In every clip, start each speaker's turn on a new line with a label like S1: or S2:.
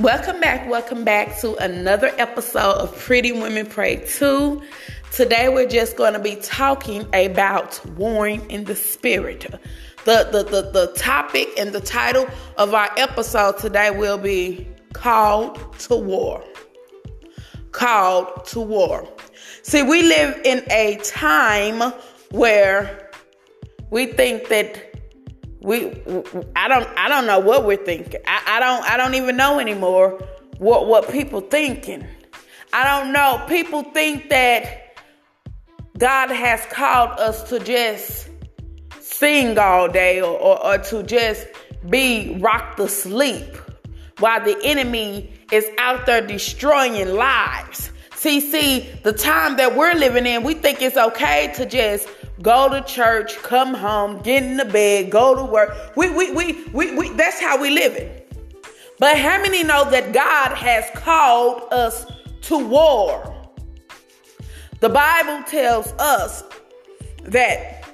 S1: Welcome back, welcome back to another episode of Pretty Women Pray 2. Today we're just going to be talking about warring in the spirit. The, the, the, the topic and the title of our episode today will be Called to War. Called to War. See, we live in a time where we think that we I don't I don't know what we're thinking. I, I don't I don't even know anymore what what people thinking. I don't know. People think that God has called us to just sing all day or, or, or to just be rocked to sleep while the enemy is out there destroying lives. See, see, the time that we're living in, we think it's okay to just go to church, come home, get in the bed, go to work. We, we, we, we, we that's how we live it. But how many know that God has called us to war? The Bible tells us that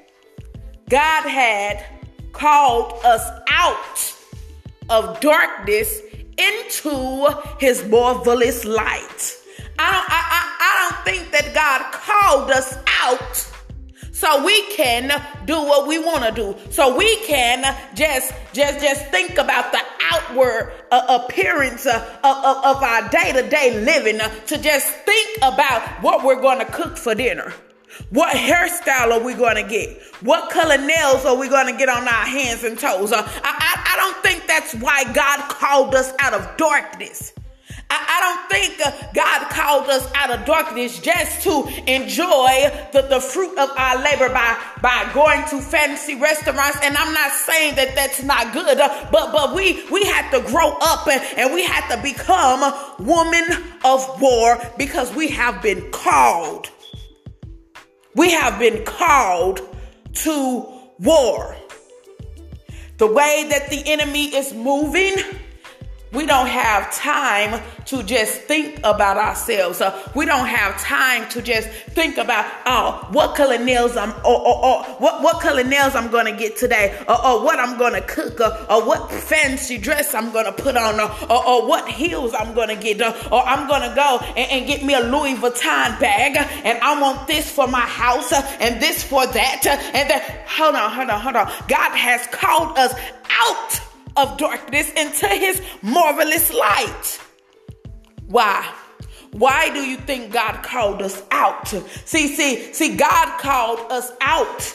S1: God had called us out of darkness into his marvelous light. I don't, I, I, I don't think that God called us out so we can do what we want to do so we can just just just think about the outward uh, appearance uh, of, of, our day-to-day living uh, to just think about what we're going to cook for dinner what hairstyle are we going to get? What color nails are we going to get on our hands and toes? Uh, I, I, I don't think that's why God called us out of darkness. I, I don't think God called us out of darkness just to enjoy the, the fruit of our labor by, by going to fancy restaurants. And I'm not saying that that's not good, but, but we, we had to grow up and, and we had to become women of war because we have been called. We have been called to war. The way that the enemy is moving, we don't have time to just think about ourselves. Uh, we don't have time to just think about, oh, what color nails I'm, or, or, or what, what color nails I'm to get today, or, or what I'm to cook, or, or, what fancy dress I'm to put on, or, or, or, what heels I'm to get, or, I'm to go and, and, get me a Louis Vuitton bag, and I want this for my house, uh, and this for that, uh, and that. Hold on, hold on, hold on. God has called us out of darkness into his marvelous light. Why? Why do you think God called us out? See, see, see, God called us out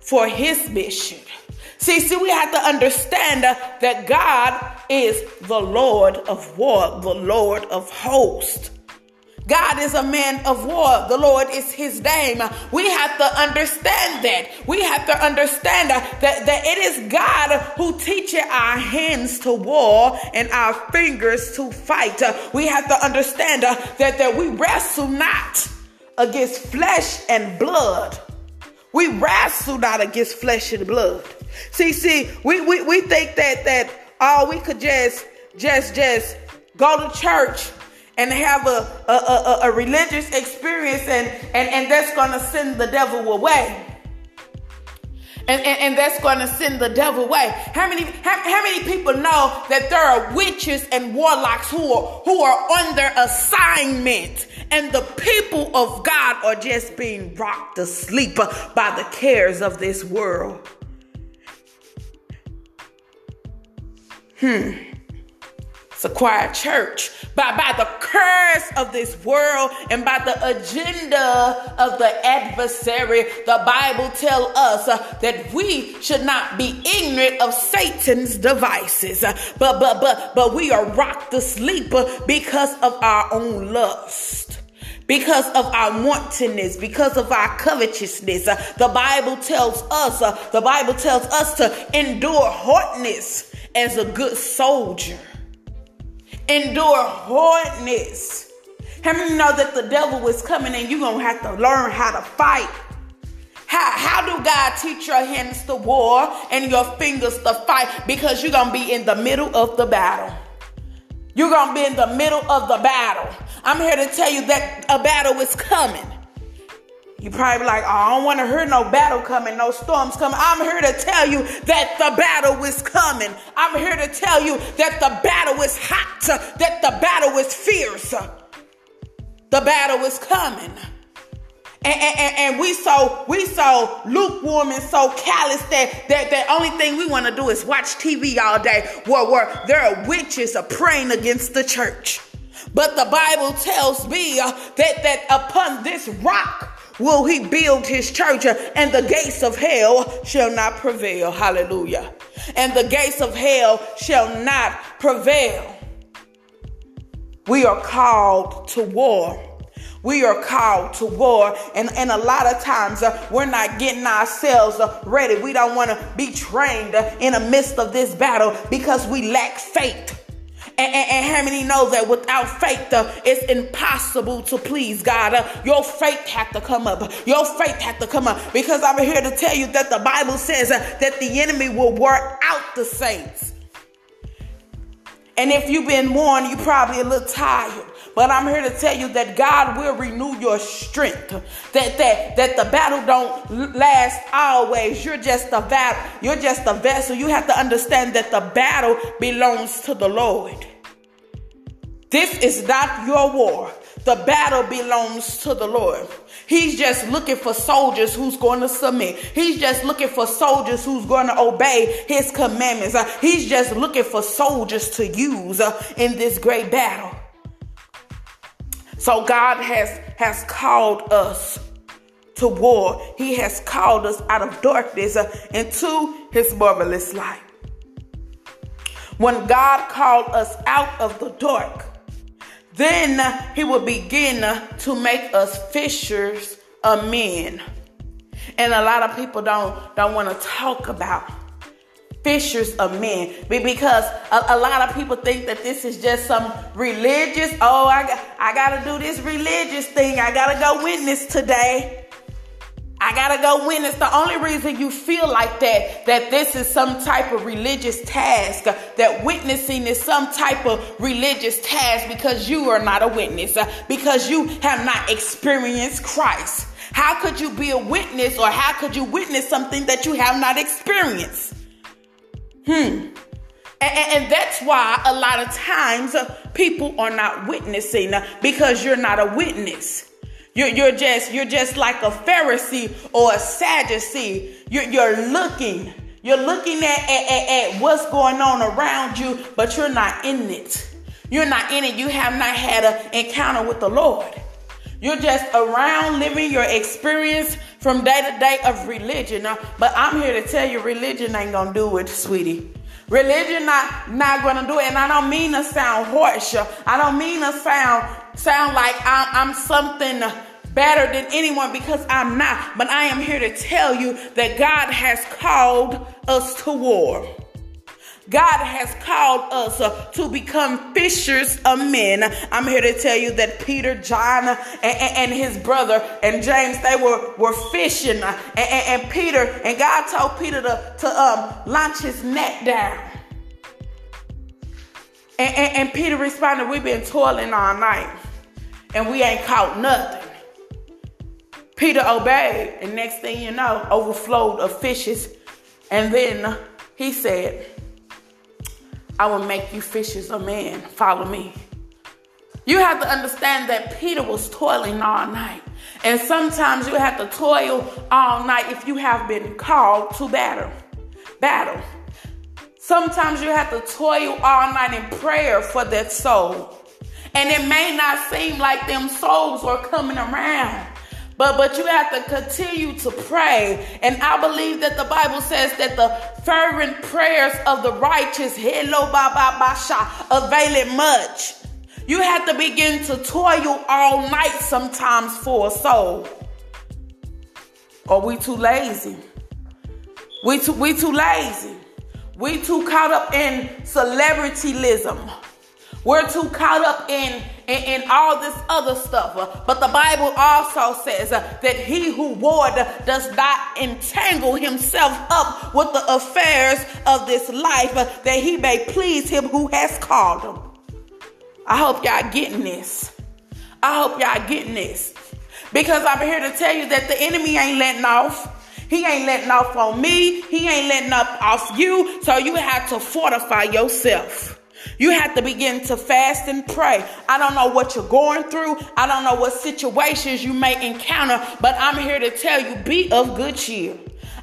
S1: for his mission. See, see, we have to understand that God is the Lord of war, the Lord of hosts. God is a man of war. The Lord is his name. We have to understand that. We have to understand that, that it is God who teaches our hands to war and our fingers to fight. We have to understand that, that we wrestle not against flesh and blood. We wrestle not against flesh and blood. See, see, we, we, we think that that oh we could just just just go to church and have a, a, a, a religious experience and, and, and that's going to send the devil away. And, and, and, that's going to send the devil away. How many how, how, many people know that there are witches and warlocks who are who are their assignment, and the people of God are just being rocked to sleep by the cares of this world? Hmm. It's a quiet church. By, by the curse of this world and by the agenda of the adversary, the Bible tells us uh, that we should not be ignorant of Satan's devices. Uh, but but but but we are rocked to sleep uh, because of our own lust because of our wantonness, because of our covetousness. Uh, the Bible tells us, uh, the Bible tells us to endure hardness as a good soldier endure hardness. How many know that the devil is coming and you're going to have to learn how to fight? How, how do God teach your hands to war and your fingers to fight? Because you're going to be in the middle of the battle. You're going to be in the middle of the battle. I'm here to tell you that a battle is coming. You probably like, oh, I don't want to hear no battle coming, no storms coming. I'm here to tell you that the battle is coming. I'm here to tell you that the battle is hot, that the battle is fierce. The battle is coming. And, and, and, we so we so lukewarm and so callous that, that the only thing we want to do is watch TV all day where, where there are witches are praying against the church. But the Bible tells me uh, that, that upon this rock will he build his church and the gates of hell shall not prevail. Hallelujah. And the gates of hell shall not prevail. We are called to war. We are called to war, and, and a lot of times uh, we're not getting ourselves uh, ready. We don't want to be trained uh, in the midst of this battle because we lack faith. And, and, and, how many know that without faith, uh, it's impossible to please God? Uh, your faith had to come up. Your faith had to come up because I'm here to tell you that the Bible says uh, that the enemy will work out the saints. And if you've been warned, you're probably a little tired. But I'm here to tell you that God will renew your strength. That that that the battle don't last always. You're just a battle. You're just a vessel. You have to understand that the battle belongs to the Lord. This is not your war. The battle belongs to the Lord. He's just looking for soldiers who's going to submit. He's just looking for soldiers who's going to obey his commandments. Uh, he's just looking for soldiers to use uh, in this great battle. So God has, has called us to war. He has called us out of darkness into his marvelous light. When God called us out of the dark, then he will begin to make us fishers of men. And a lot of people don't, don't want to talk about fishers of men because a, a, lot of people think that this is just some religious oh i i got to do this religious thing i got to go witness today I gotta go witness. The only reason you feel like that, that this is some type of religious task, that witnessing is some type of religious task because you are not a witness, uh, because you have not experienced Christ. How could you be a witness or how could you witness something that you have not experienced? Hmm. And, that's why a lot of times uh, people are not witnessing uh, because you're not a witness. You're, you're just you're just like a Pharisee or a Sadducee. You're, you're looking. You're looking at, at, at, at what's going on around you, but you're not in it. You're not in it. You have not had an encounter with the Lord. You're just around living your experience from day to day of religion. Now, But I'm here to tell you, religion ain't gonna do it, sweetie. Religion not not gonna do it, and I don't mean to sound harsh. I don't mean to sound sound like I'm, I'm something better than anyone because I'm not. But I am here to tell you that God has called us to war. God has called us uh, to become fishers of men. I'm here to tell you that Peter, John, and, and, and his brother and James, they were, were fishing. Uh, and, and, Peter, and God told Peter to, to um, launch his net down. And, Peter responded, We've been toiling all night and we ain't caught nothing. Peter obeyed, and next thing you know, overflowed of fishes. And then he said, I will make you fishers of men. Follow me. You have to understand that Peter was toiling all night. And sometimes you have to toil all night if you have been called to battle. Battle. Sometimes you have to toil all night in prayer for that soul. And it may not seem like them souls are coming around. But but you have to continue to pray. And I believe that the Bible says that the fervent prayers of the righteous, hello it much. You have to begin to toil all night sometimes for a soul. Or we too lazy. We too we too lazy. We too caught up in celebrityism. We're too caught up in, in, in all this other stuff. But the Bible also says that he who war does not entangle himself up with the affairs of this life, that he may please him who has called him. I hope y'all getting this. I hope y'all getting this. Because I'm here to tell you that the enemy ain't letting off. He ain't letting off on me. He ain't letting up off you. So you have to fortify yourself. You have to begin to fast and pray. I don't know what you're going through. I don't know what situations you may encounter, but I'm here to tell you be of good cheer.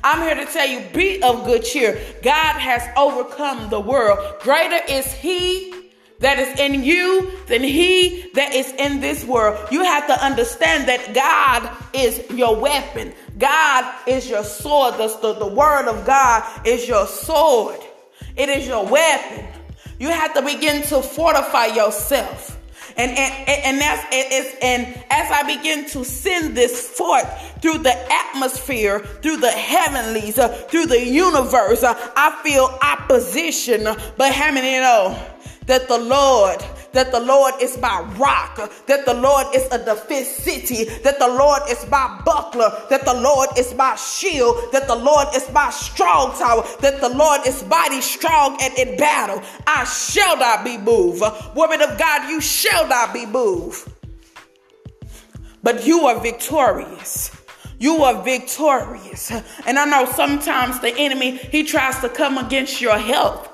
S1: I'm here to tell you be of good cheer. God has overcome the world. Greater is He that is in you than he that is in this world. You have to understand that God is your weapon. God is your sword. The, the, the word of God is your sword. It is your weapon. You have to begin to fortify yourself. And, and, and that's it's, and as I begin to send this forth through the atmosphere, through the heavenlies, uh, through the universe, uh, I feel opposition. But how many know that the Lord that the Lord is my rock, that the Lord is a defense city, that the Lord is my buckler, that the Lord is my shield, that the Lord is my strong tower, that the Lord is mighty strong and in battle. I shall not be moved. Woman of God, you shall not be moved. But you are victorious. You are victorious. And I know sometimes the enemy, he tries to come against your health.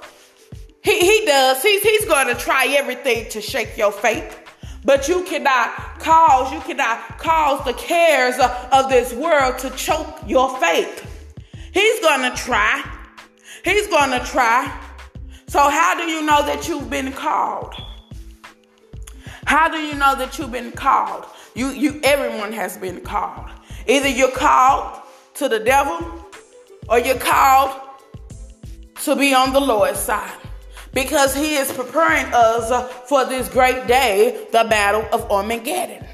S1: He, he does. He's, he's going to try everything to shake your faith. But you cannot cause, you cannot cause the cares of, of this world to choke your faith. He's going to try. He's going to try. So how do you know that you've been called? How do you know that you've been called? You, you, everyone has been called. Either you're called to the devil or you're called to be on the Lord's side because he is preparing us for this great day, the battle of Armageddon.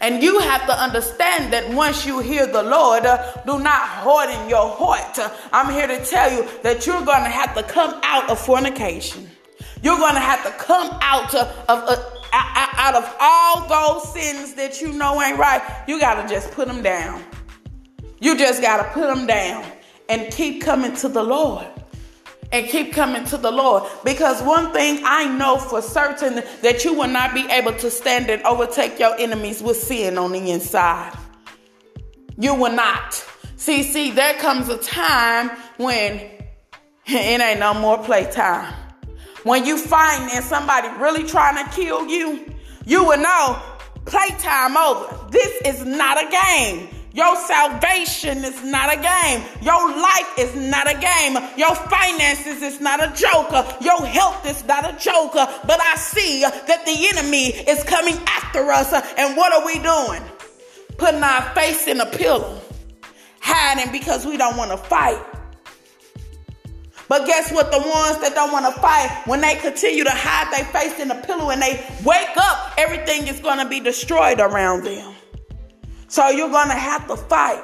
S1: And you have to understand that once you hear the Lord, uh, do not harden your heart. Uh, I'm here to tell you that you're going to have to come out of fornication. You're going to have to come out of, of out of all those sins that you know ain't right. You got to just put them down. You just got to put them down and keep coming to the Lord and keep coming to the Lord. Because one thing I know for certain that you will not be able to stand and overtake your enemies with sin on the inside. You will not. See, see, there comes a time when it ain't no more playtime. When you find that somebody really trying to kill you, you will know playtime over. This is not a game. Your salvation is not a game. Your life is not a game. Your finances is not a joker. Your health is not a joker. But I see that the enemy is coming after us. And what are we doing? Putting our face in a pillow, hiding because we don't want to fight. But guess what? The ones that don't want to fight, when they continue to hide their face in a pillow and they wake up, everything is going to be destroyed around them. So you're going to have to fight.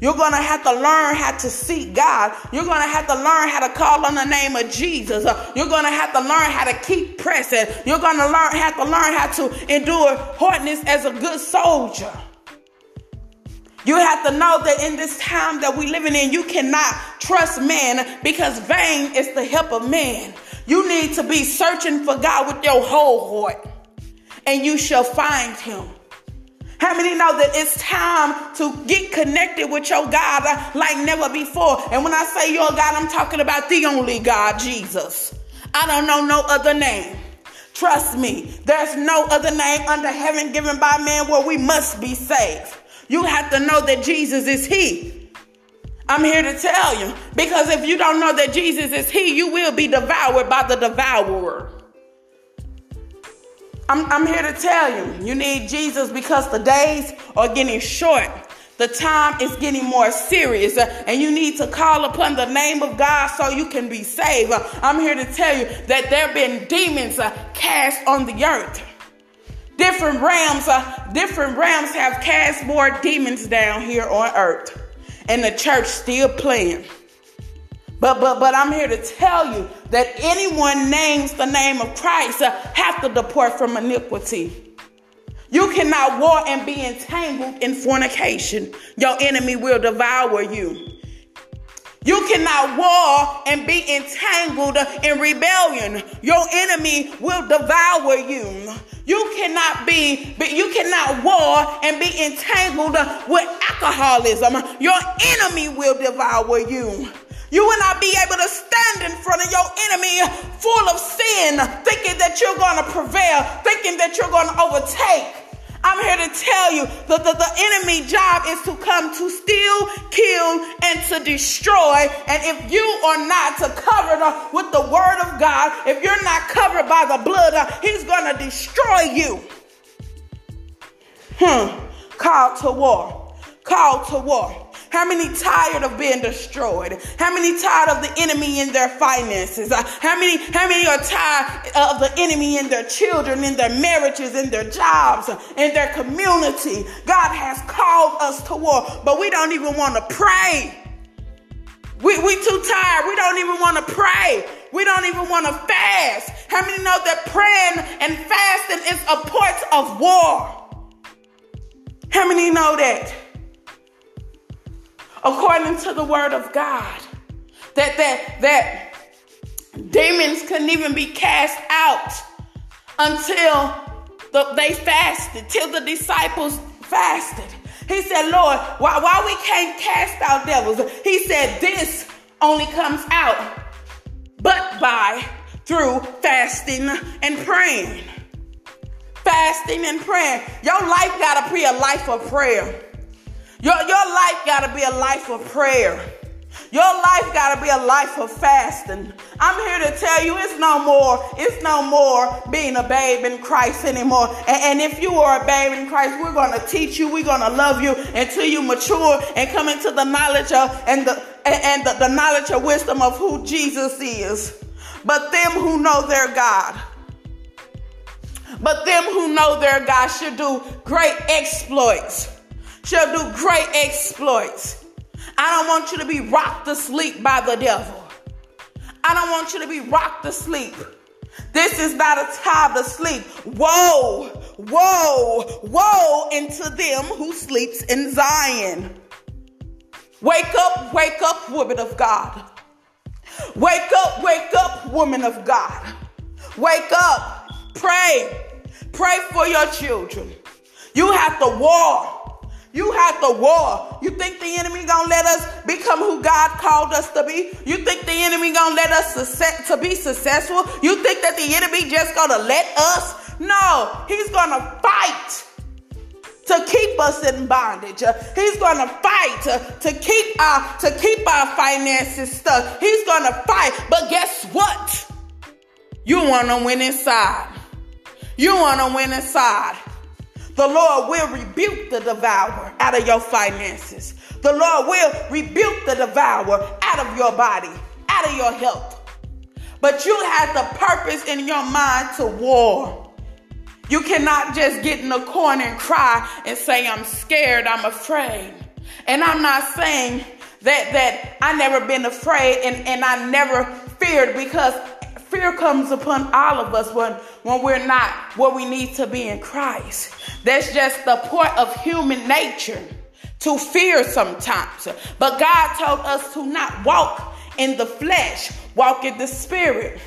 S1: You're going to have to learn how to seek God. You're going to have to learn how to call on the name of Jesus. You're going to have to learn how to keep pressing. You're going to learn have to learn how to endure hardness as a good soldier. You have to know that in this time that we're living in, you cannot trust man because vain is the help of man. You need to be searching for God with your whole heart, and you shall find him. How many know that it's time to get connected with your God like never before? And when I say your God, I'm talking about the only God, Jesus. I don't know no other name. Trust me, there's no other name under heaven given by man where we must be saved. You have to know that Jesus is He. I'm here to tell you because if you don't know that Jesus is He, you will be devoured by the devourer. I'm, I'm here to tell you, you need Jesus because the days are getting short. The time is getting more serious, uh, and you need to call upon the name of God so you can be saved. Uh, I'm here to tell you that there have been demons uh, cast on the earth. Different realms, different realms have cast more demons down here on earth, and the church still playing. But but but I'm here to tell you that anyone names the name of Christ uh, have to depart from iniquity. You cannot war and be entangled in fornication. Your enemy will devour you. You cannot war and be entangled in rebellion. Your enemy will devour you. You cannot be, but you cannot war and be entangled with alcoholism. Your enemy will devour you. You will not be able to stand in front of your enemy full of sin, thinking that you're going to prevail, thinking that you're going to overtake. I'm here to tell you that the, the enemy job is to come to steal, kill, and to destroy. And if you are not to covered with the word of God, if you're not covered by the blood, he's going to destroy you. Hmm. Call to war. Call to war. How many tired of being destroyed? How many tired of the enemy in their finances? Uh, how many how many are tired of the enemy in their children, in their marriages, in their jobs, in their community? God has called us to war, but we don't even want to pray. We we too tired. We don't even want to pray. We don't even want to fast. How many know that praying and fasting is a part of war? How many know that? According to the word of God. That that that demons couldn't even be cast out until the, they fasted, till the disciples fasted. He said, Lord, why, why we can't cast out devils? He said, this only comes out but by through fasting and praying. Fasting and praying. Your life gotta be a life of prayer. Your, your life got to be a life of prayer. Your life got to be a life of fasting. I'm here to tell you it's no more, it's no more being a babe in Christ anymore. And, and if you are a babe in Christ, we're going to teach you, we're going to love you until you mature and come into the knowledge of and the and the, the knowledge of wisdom of who Jesus is. But them who know their God, but them who know their God should do great exploits shall do great exploits. I don't want you to be rocked to sleep by the devil. I don't want you to be rocked to sleep. This is not a time to sleep. Woe, woe, woe into them who sleeps in Zion. Wake up, wake up, woman of God. Wake up, wake up, woman of God. Wake up, pray. Pray for your children. You have to war you have to war. You think the enemy gonna let us become who God called us to be? You think the enemy gonna let us success, to be successful? You think that the enemy just gonna let us? No, he's gonna fight to keep us in bondage. He's gonna fight to, keep our to keep our finances stuck. He's gonna fight. But guess what? You wanna win inside. You wanna win inside. The Lord will rebuke the devourer out of your finances. The Lord will rebuke the devourer out of your body, out of your health. But you have the purpose in your mind to war. You cannot just get in the corner and cry and say, I'm scared, I'm afraid. And I'm not saying that that I never been afraid and, and I never feared because fear comes upon all of us when, when we're not where we need to be in Christ. That's just the part of human nature to fear sometimes. But God told us to not walk in the flesh, walk in the spirit.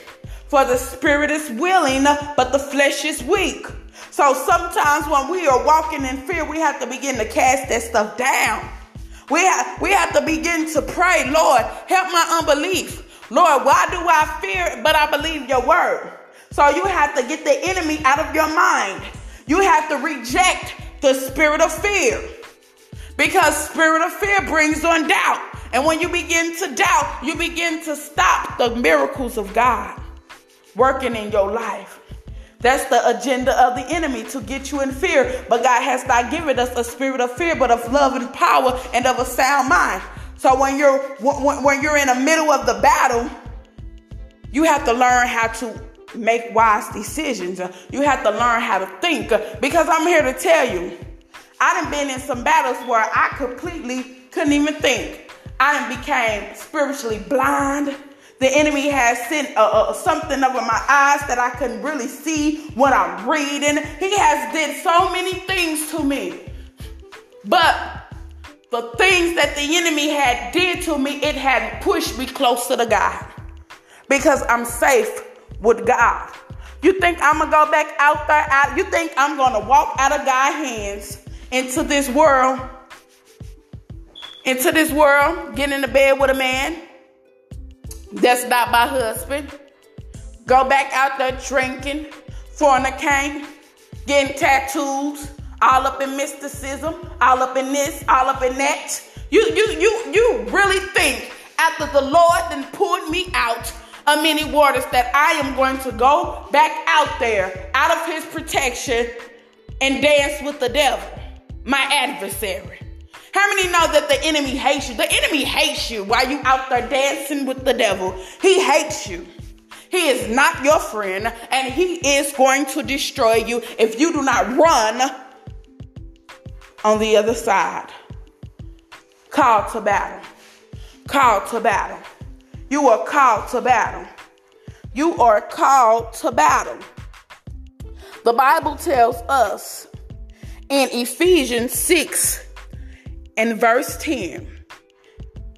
S1: For the spirit is willing, but the flesh is weak. So sometimes when we are walking in fear, we have to begin to cast that stuff down. We have, we have to begin to pray, Lord, help my unbelief. Lord, why do I fear, but I believe your word? So you have to get the enemy out of your mind. You have to reject the spirit of fear. Because spirit of fear brings on doubt. And when you begin to doubt, you begin to stop the miracles of God working in your life. That's the agenda of the enemy to get you in fear. But God has not given us a spirit of fear, but of love and power and of a sound mind. So when you're when, when you're in the middle of the battle, you have to learn how to make wise decisions. You have to learn how to think. Because I'm here to tell you, I done been in some battles where I completely couldn't even think. I done became spiritually blind. The enemy has sent uh, uh, something over my eyes that I couldn't really see what I'm reading. He has did so many things to me. But the things that the enemy had did to me, it had pushed me closer to God because I'm safe with God. You think I'm gonna go back out there? Out, you think I'm gonna walk out of God's hands into this world? Into this world, get in the bed with a man that's not my husband. Go back out there drinking, fornicating, getting tattoos, all up in mysticism, all up in this, all up in that. You you you you really think after the Lord then pulled me out of many waters that I am going to go back out there out of his protection and dance with the devil, my adversary. How many know that the enemy hates you? The enemy hates you while you out there dancing with the devil. He hates you. He is not your friend and he is going to destroy you if you do not run on the other side. Call to battle. Call to battle. You are called to battle. You are called to battle. The Bible tells us in Ephesians 6 and verse 10,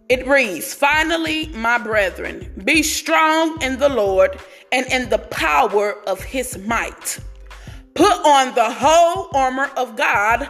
S1: it reads, Finally, my brethren, be strong in the Lord and in the power of his might. Put on the whole armor of God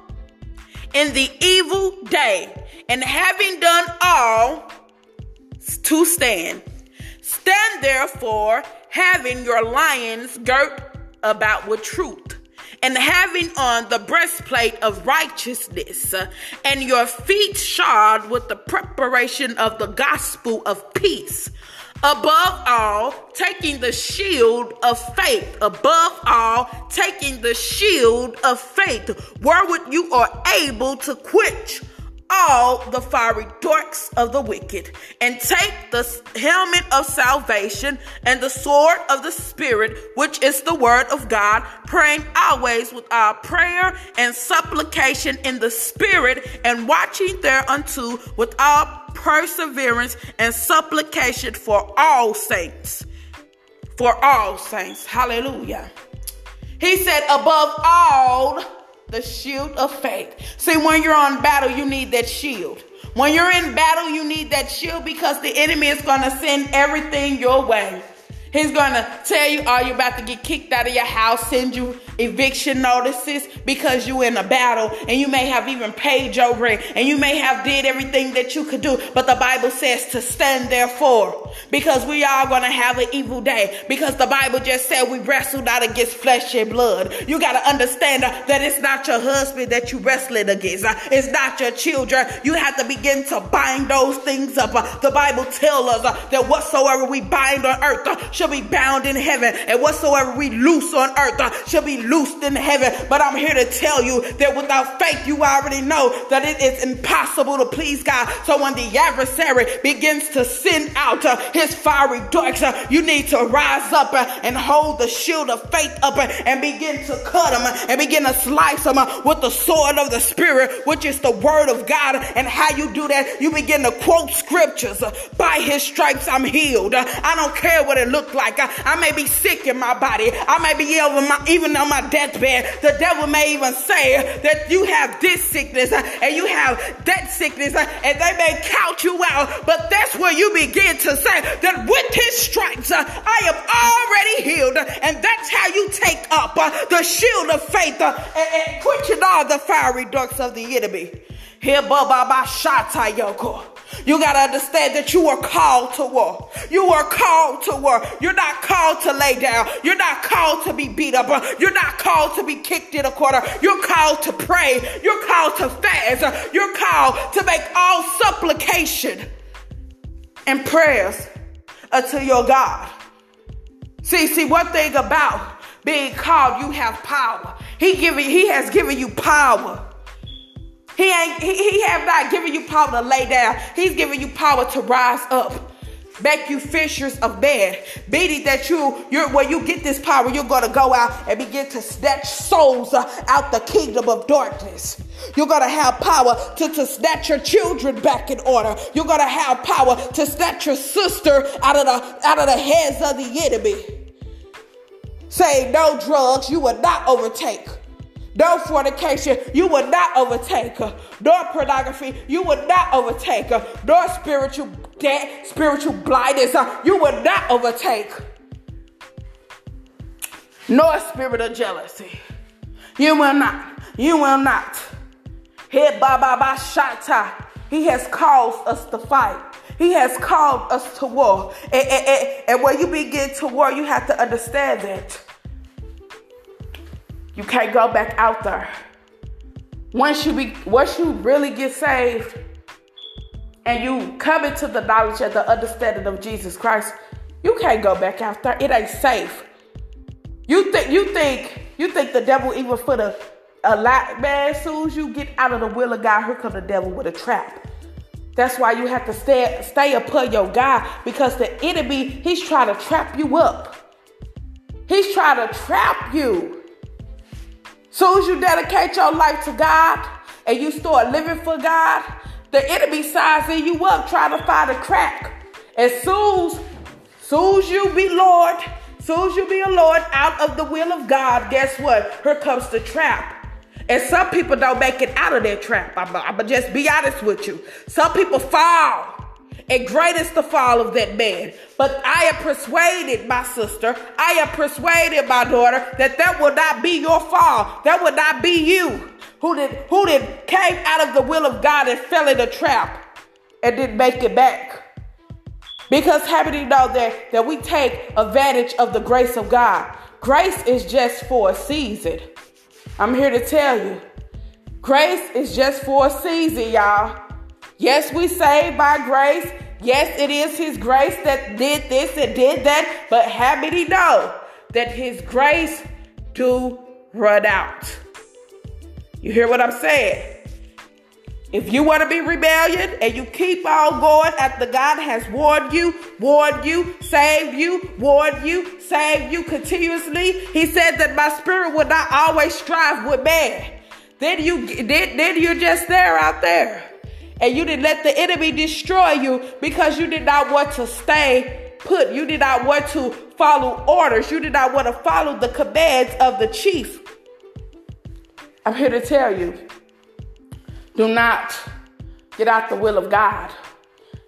S1: in the evil day, and having done all, to stand. Stand therefore, having your lions girt about with truth, and having on the breastplate of righteousness, uh, and your feet shod with the preparation of the gospel of peace. Above all, taking the shield of faith. Above all, taking the shield of faith, wherewith you are able to quench all the fiery darts of the wicked, and take the helmet of salvation and the sword of the Spirit, which is the word of God, praying always with our prayer and supplication in the Spirit, and watching thereunto with all perseverance and supplication for all saints. For all saints. Hallelujah. He said, above all, the shield of faith. See, when you're on battle, you need that shield. When you're in battle, you need that shield because the enemy is going to send everything your way. He's to tell you, are you about to get kicked out of your house, send you eviction notices because you're in a battle and you may have even paid your rent and you may have did everything that you could do. But the Bible says to stand therefore because we are to have an evil day because the Bible just said we wrestled not against flesh and blood. You got to understand uh, that it's not your husband that you wrestling against. Uh, it's not your children. You have to begin to bind those things up. Uh, the Bible tells us that whatsoever we bind on earth shall be bound in heaven, and whatsoever we loose on earth uh, shall be loosed in heaven. But I'm here to tell you that without faith, you already know that it is impossible to please God. So when the adversary begins to send out uh, his fiery darts, uh, you need to rise up uh, and hold the shield of faith up uh, and begin to cut them uh, and begin to slice them with the sword of the Spirit, which is the word of God. And how you do that, you begin to quote scriptures. By his stripes, I'm healed. I don't care what it looks like. I, I may be sick in my body. I may be even, my, even on my deathbed. The devil may even say that you have this sickness uh, and you have that sickness uh, and they may count you out. But that's where you begin to say that with his stripes, uh, I am already healed. And that's how you take up the shield of faith and, and quenching all the fiery darts of the enemy. Here, Baba Shata Yoko. You got to understand that you are called to war. You are called to war. You're not called to lay down. You're not called to be beat up. You're not called to be kicked in a corner. You're called to pray. You're called to fast. You're called to make all supplication and prayers unto your God. See, see, one thing about being called, you have power. He giving, he has given you power He ain't he, he have not given you power to lay down. He's giving you power to rise up make you fishers of men. Meaning that you, you're when you get this power, you're gonna go out and begin to snatch souls uh, out the kingdom of darkness. You're gonna have power to, to snatch your children back in order. You're gonna have power to snatch your sister out of the out of the hands of the enemy. Say no drugs, you will not overtake. No fornication, you will not overtake her. Nor pornography, you will not overtake her. Nor spiritual debt, spiritual blindness, you will not overtake. Nor spirit of jealousy. You will not. You will not. Hit ba ba ba. He has caused us to fight. He has called us to war. And, and, and, and when you begin to war, you have to understand that you can't go back out there. Once you be, once you really get saved and you come into the knowledge and the understanding of Jesus Christ, you can't go back out there. It ain't safe. You think you think you think the devil even for the a lot man. As soon as you get out of the will of God, here come the devil with a trap. That's why you have to stay stay upon your God because the enemy he's trying to trap you up. He's trying to trap you. Soon as you dedicate your life to God and you start living for God, the enemy sizing you up, trying to find a crack. As soon as, soon as you be Lord, soon as you be a Lord out of the will of God, guess what? Here comes the trap. And some people don't make it out of their trap. I'm, I'm just be honest with you. Some people fall. And great is the fall of that man. But I am persuaded, my sister, I am persuaded, my daughter, that that will not be your fall. That will not be you who did who did came out of the will of God and fell in a trap and didn't make it back. Because how many know that, that we take advantage of the grace of God? Grace is just for a season. I'm here to tell you. Grace is just for a season, y'all. Yes, we saved by grace. Yes, it is His grace that did this and did that. But how many know that His grace do run out? You hear what I'm saying? If you want to be rebellion and you keep on going after God has warned you, warned you, saved you, warned you, saved you continuously, He said that my spirit will not always strive with man. Then you then, then you're just there out there. And you didn't let the enemy destroy you because you did not want to stay put. You did not want to follow orders. You did not want to follow the commands of the chief. I'm here to tell you do not get out the will of God.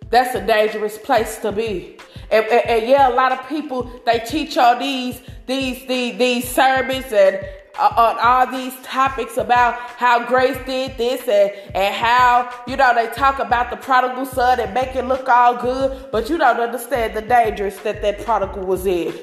S1: That's a dangerous place to be. And, and, and yeah, a lot of people they teach all these these these, these sermons and on all these topics about how Grace did this and, and how, you know, they talk about the prodigal son and make it look all good, but you don't understand the dangers that that prodigal was in.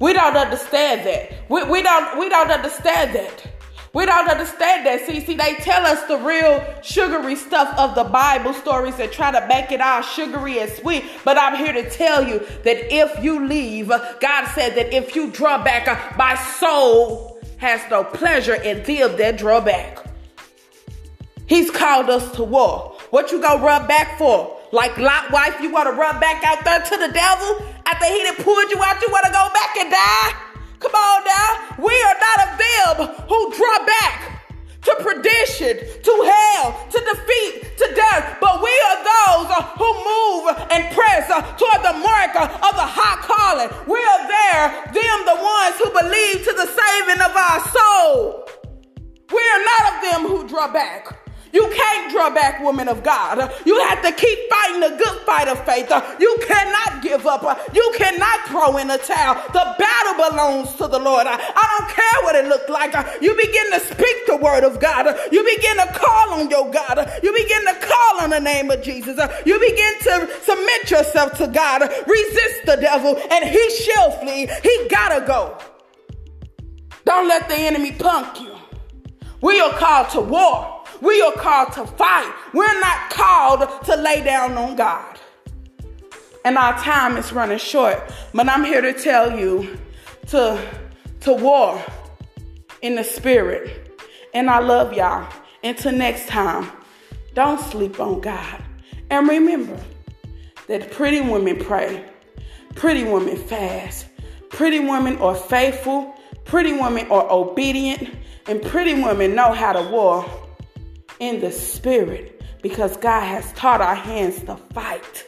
S1: We don't understand that. We, we don't we don't understand that. We don't understand that. See, see, they tell us the real sugary stuff of the Bible stories and try to make it all sugary and sweet. But I'm here to tell you that if you leave, God said that if you draw back, uh, my soul has no pleasure in them that draw back. He's called us to war. What you gonna run back for? Like Lot wife, you wanna run back out there to the devil after he done pulled you out? You wanna go back and die? Come on now. We are not of them who draw back to perdition, to hell, to defeat, to death. But we are those uh, who move and press uh, toward the mark uh, of the high calling. We are there, them the ones who believe to the saving of our soul. We are not of them who draw back. You can't draw back, women of God. You have to keep fighting the good fight of faith. You cannot give up. You cannot throw in a towel. The battle belongs to the Lord. I don't care what it looks like. You begin to speak the word of God. You begin to call on your God. You begin to call on the name of Jesus. You begin to submit yourself to God. Resist the devil and he shall flee. He gotta go. Don't let the enemy punk you. We are called to war. We are called to fight. We're not called to lay down on God. And our time is running short. But I'm here to tell you to, to war in the spirit. And I love y'all. Until next time, Don't sleep on God. And remember that pretty women pray, pretty women fast, pretty women are faithful, pretty women are obedient, and pretty women know how to war in the spirit because God has taught our hands to fight.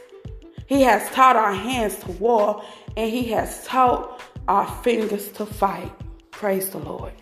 S1: He has taught our hands to war, and He has taught our fingers to fight. Praise the Lord.